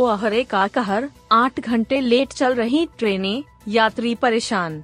कोहरे का कहर आठ घंटे लेट चल रही ट्रेनें यात्री परेशान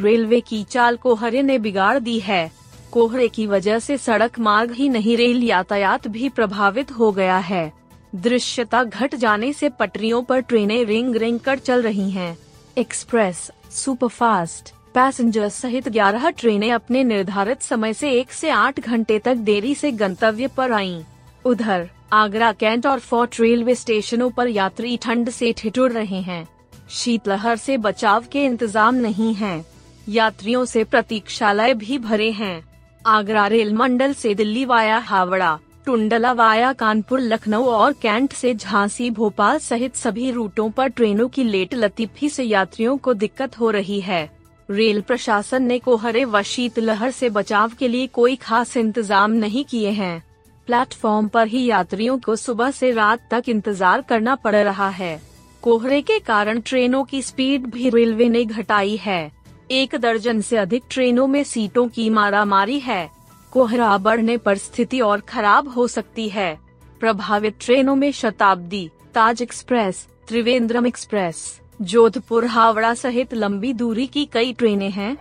रेलवे की चाल कोहरे ने बिगाड़ दी है कोहरे की वजह से सड़क मार्ग ही नहीं, रेल यातायात भी प्रभावित हो गया है दृश्यता घट जाने से पटरियों पर ट्रेनें रिंग रिंग कर चल रही हैं। एक्सप्रेस, सुपरफास्ट, पैसेंजर सहित 11 ट्रेनें अपने निर्धारित समय से एक से आठ घंटे तक देरी से गंतव्य पर आईं। उधर, आगरा कैंट और फोर्ट रेलवे स्टेशनों पर यात्री ठंड से ठिठुर रहे हैं। शीतलहर से बचाव के इंतज़ाम नहीं है। यात्रियों से प्रतीक्षालय भी भरे हैं। आगरा रेल मंडल से दिल्ली वाया हावड़ा, टुंडला वाया कानपुर, लखनऊ और कैंट से झांसी, भोपाल सहित सभी रूटों पर ट्रेनों की लेट लतीफी से यात्रियों को दिक्कत हो रही है। रेल प्रशासन ने कोहरे व शीतलहर से बचाव के लिए कोई खास इंतज़ाम नहीं किए हैं। प्लेटफॉर्म पर ही यात्रियों को सुबह से रात तक इंतज़ार करना पड़ रहा है। कोहरे के कारण ट्रेनों की स्पीड भी रेलवे ने घटाई है। एक दर्जन से अधिक ट्रेनों में सीटों की मारामारी है। कोहरा बढ़ने पर स्थिति और खराब हो सकती है। प्रभावित ट्रेनों में शताब्दी, ताज एक्सप्रेस, त्रिवेंद्रम एक्सप्रेस, जोधपुर, हावड़ा सहित लंबी दूरी की कई ट्रेनें हैं।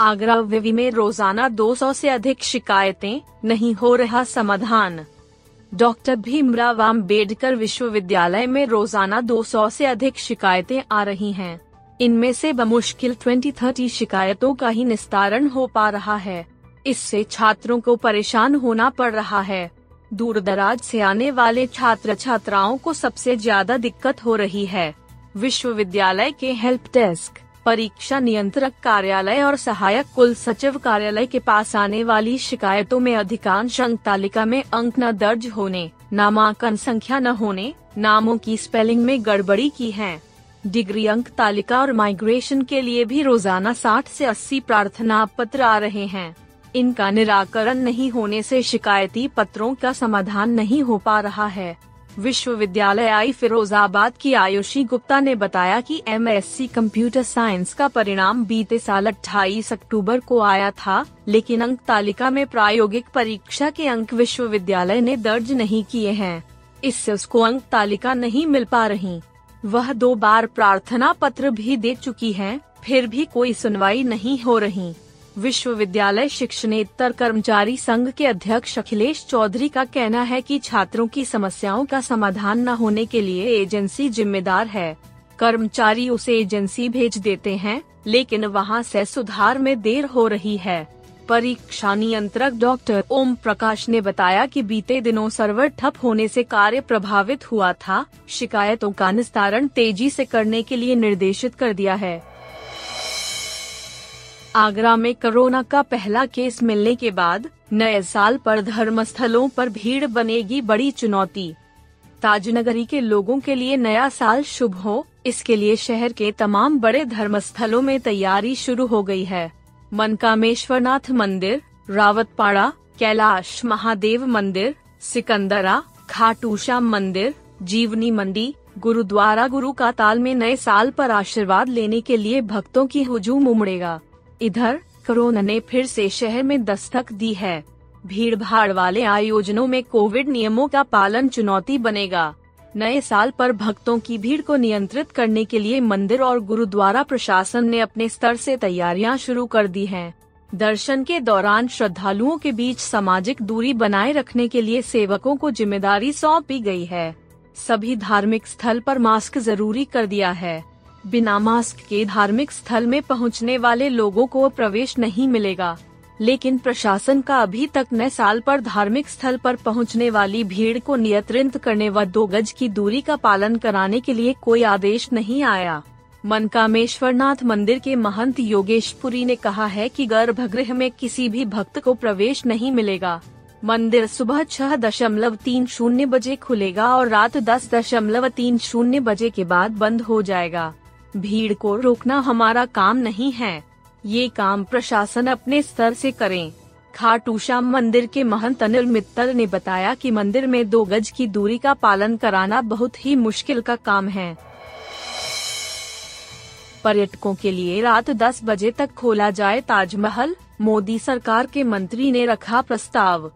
आगरा विवि में रोज़ाना 200 से अधिक शिकायतें, नहीं हो रहा समाधान। डॉक्टर भीमराव अंबेडकर विश्वविद्यालय में रोज़ाना 200 से अधिक शिकायतें आ रही हैं। इनमें से बमुश्किल 20-30 शिकायतों का ही निस्तारण हो पा रहा है। इससे छात्रों को परेशान होना पड़ रहा है। दूर दराज से आने वाले छात्र छात्राओं को सबसे ज़्यादा दिक्कत हो रही है। विश्वविद्यालय के हेल्प डेस्क। परीक्षा नियंत्रक कार्यालय और सहायक कुल सचिव कार्यालय के पास आने वाली शिकायतों में अधिकांश अंक तालिका में अंक न दर्ज होने, नामांकन संख्या न होने, नामों की स्पेलिंग में गड़बड़ी की है। डिग्री अंक तालिका और माइग्रेशन के लिए भी रोज़ाना 60 से 80 प्रार्थना पत्र आ रहे हैं। इनका निराकरण नहीं होने से शिकायती पत्रों का समाधान नहीं हो पा रहा है। विश्वविद्यालय आई फिरोजाबाद की आयुषी गुप्ता ने बताया कि एमएससी कंप्यूटर साइंस का परिणाम बीते साल 28 अक्टूबर को आया था, लेकिन अंक तालिका में प्रायोगिक परीक्षा के अंक विश्वविद्यालय ने दर्ज नहीं किए हैं। इससे उसको अंक तालिका नहीं मिल पा रही। वह दो बार प्रार्थना पत्र भी दे चुकी है, फिर भी कोई सुनवाई नहीं हो रही। विश्वविद्यालय शिक्षणेतर कर्मचारी संघ के अध्यक्ष अखिलेश चौधरी का कहना है कि छात्रों की समस्याओं का समाधान न होने के लिए एजेंसी जिम्मेदार है। कर्मचारी उसे एजेंसी भेज देते हैं, लेकिन वहाँ से सुधार में देर हो रही है। परीक्षा नियंत्रक डॉक्टर ओम प्रकाश ने बताया कि बीते दिनों सर्वर ठप होने से कार्य प्रभावित हुआ था। शिकायतों का निस्तारण तेज़ी से करने के लिए निर्देशित कर दिया है। आगरा में कोरोना का पहला केस मिलने के बाद नए साल पर धर्मस्थलों पर भीड़ बनेगी बड़ी चुनौती। ताजनगरी के लोगों के लिए नया साल शुभ हो, इसके लिए शहर के तमाम बड़े धर्मस्थलों में तैयारी शुरू हो गई है। मनकामेश्वरनाथ मंदिर, रावतपाड़ा, कैलाश महादेव मंदिर, सिकंदरा खाटू श्याम मंदिर, जीवनी मंडी, गुरुद्वारा गुरु का ताल में नए साल पर आशीर्वाद लेने के लिए भक्तों की हुजूम उमड़ेगा। इधर, कोरोना ने फिर से शहर में दस्तक दी है। भीड़ भाड़ वाले आयोजनों में कोविड नियमों का पालन चुनौती बनेगा। नए साल पर भक्तों की भीड़ को नियंत्रित करने के लिए मंदिर और गुरुद्वारा प्रशासन ने अपने स्तर से तैयारियाँ शुरू कर दी हैं। दर्शन के दौरान श्रद्धालुओं के बीच सामाजिक दूरी बनाए रखने के लिए सेवकों को ज़िम्मेदारी सौंपी गई है। सभी धार्मिक स्थल पर मास्क ज़रूरी कर दिया है। बिना मास्क के धार्मिक स्थल में पहुँचने वाले लोगों को प्रवेश नहीं मिलेगा। लेकिन प्रशासन का अभी तक नए साल पर धार्मिक स्थल पर पहुँचने वाली भीड़ को नियंत्रित करने व दो गज की दूरी का पालन कराने के लिए कोई आदेश नहीं आया। मन मनकामेश्वरनाथ मंदिर के महंत योगेशपुरी ने कहा है कि गर्भगृह में किसी भी भक्त को प्रवेश नहीं मिलेगा। मंदिर सुबह छह दशमलव तीन शून्य बजे खुलेगा और रात दस दशमलव तीन शून्य बजे के बाद बंद हो जाएगा। भीड़ को रोकना हमारा काम नहीं है। ये काम प्रशासन अपने स्तर से करें। खाटू श्याम मंदिर के महंत अनिल मित्तल ने बताया कि मंदिर में दो गज की दूरी का पालन कराना बहुत ही मुश्किल का काम है। पर्यटकों के लिए रात 10 बजे तक खोला जाए ताजमहल, मोदी सरकार के मंत्री ने रखा प्रस्ताव।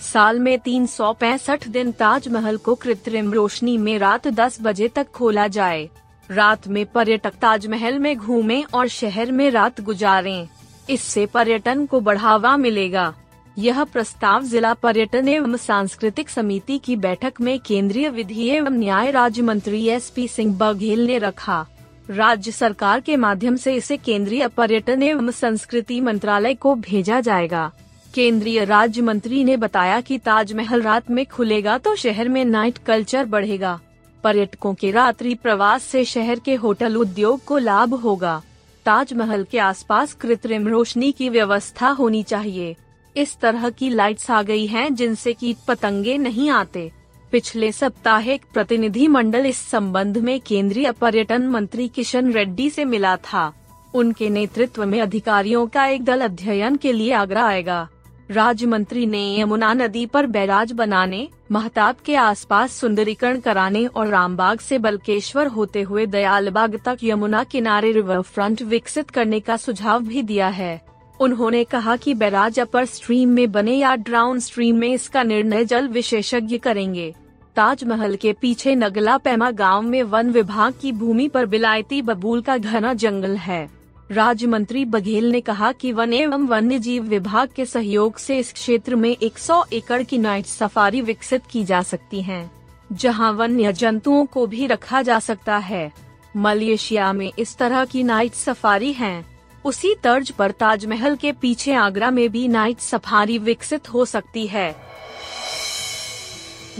साल में तीन सौ पैंसठ दिन ताजमहल को कृत्रिम रोशनी में रात 10 बजे तक खोला जाए। रात में पर्यटक ताजमहल में घूमें और शहर में रात गुजारें। इससे पर्यटन को बढ़ावा मिलेगा। यह प्रस्ताव जिला पर्यटन एवं सांस्कृतिक समिति की बैठक में केंद्रीय विधि एवं न्याय राज्य मंत्री एस पी सिंह बघेल ने रखा। राज्य सरकार के माध्यम से इसे केंद्रीय पर्यटन एवं संस्कृति मंत्रालय को भेजा जाएगा। केंद्रीय राज्य मंत्री ने बताया कि ताजमहल रात में खुलेगा तो शहर में नाइट कल्चर बढ़ेगा। पर्यटकों के रात्रि प्रवास से शहर के होटल उद्योग को लाभ होगा। ताजमहल के आसपास कृत्रिम रोशनी की व्यवस्था होनी चाहिए। इस तरह की लाइट्स आ गई हैं जिनसे कीट पतंगे नहीं आते। पिछले सप्ताह एक प्रतिनिधि मंडल इस संबंध में केंद्रीय पर्यटन मंत्री किशन रेड्डी से मिला था। उनके नेतृत्व में अधिकारियों का एक दल अध्ययन के लिए आगरा आएगा। राज्य मंत्री ने यमुना नदी पर बैराज बनाने, महताब के आसपास सुंदरीकरण कराने और रामबाग से बलकेश्वर होते हुए दयालबाग तक यमुना किनारे रिवर फ्रंट विकसित करने का सुझाव भी दिया है। उन्होंने कहा कि बैराज अपर स्ट्रीम में बने या डाउन स्ट्रीम में इसका निर्णय जल विशेषज्ञ करेंगे। ताजमहल के पीछे नगला पैमा गाँव में वन विभाग की भूमि पर बिलायती बबूल का घना जंगल है। राज्य मंत्री बघेल ने कहा कि वन एवं वन्य जीव विभाग के सहयोग से इस क्षेत्र में 100 एकड़ की नाइट सफारी विकसित की जा सकती है, जहाँ वन्य जंतुओं को भी रखा जा सकता है। मलेशिया में इस तरह की नाइट सफारी है। उसी तर्ज पर ताजमहल के पीछे आगरा में भी नाइट सफारी विकसित हो सकती है।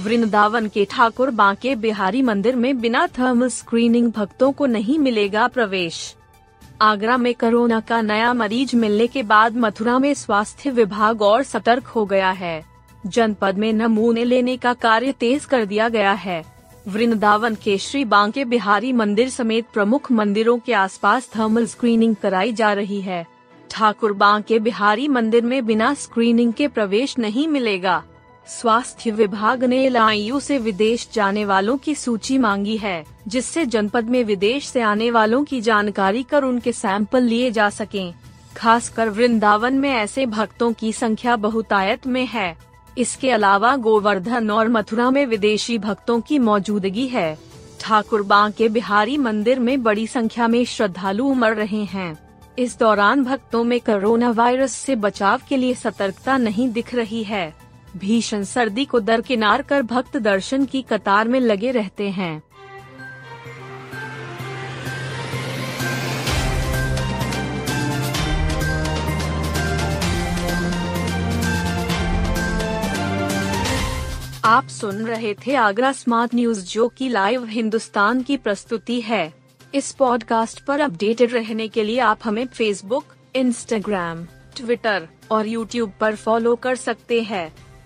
वृंदावन के ठाकुर बांके बिहारी मंदिर में बिना थर्मल स्क्रीनिंग भक्तों को नहीं मिलेगा प्रवेश। आगरा में कोरोना का नया मरीज़ मिलने के बाद मथुरा में स्वास्थ्य विभाग और सतर्क हो गया है। जनपद में नमूने लेने का कार्य तेज कर दिया गया है। वृंदावन के श्री बांके बिहारी मंदिर समेत प्रमुख मंदिरों के आसपास थर्मल स्क्रीनिंग कराई जा रही है। ठाकुर बांके बिहारी मंदिर में बिना स्क्रीनिंग के प्रवेश नहीं मिलेगा। स्वास्थ्य विभाग ने एल से विदेश जाने वालों की सूची मांगी है, जिससे जनपद में विदेश से आने वालों की जानकारी कर उनके सैंपल लिए जा सकें। खासकर वृंदावन में ऐसे भक्तों की संख्या बहुतायत में है। इसके अलावा गोवर्धन और मथुरा में विदेशी भक्तों की मौजूदगी है। ठाकुर के बिहारी मंदिर में बड़ी संख्या में श्रद्धालु उमड़ रहे हैं। इस दौरान भक्तों में कोरोना वायरस से बचाव के लिए सतर्कता नहीं दिख रही है। भीषण सर्दी को दरकिनार कर भक्त दर्शन की कतार में लगे रहते हैं। आप सुन रहे थे आगरा स्मार्ट न्यूज़, जो की लाइव हिंदुस्तान की प्रस्तुति है। इस पॉडकास्ट पर अपडेटेड रहने के लिए आप हमें फेसबुक इंस्टाग्राम ट्विटर और यूट्यूब पर फॉलो कर सकते हैं।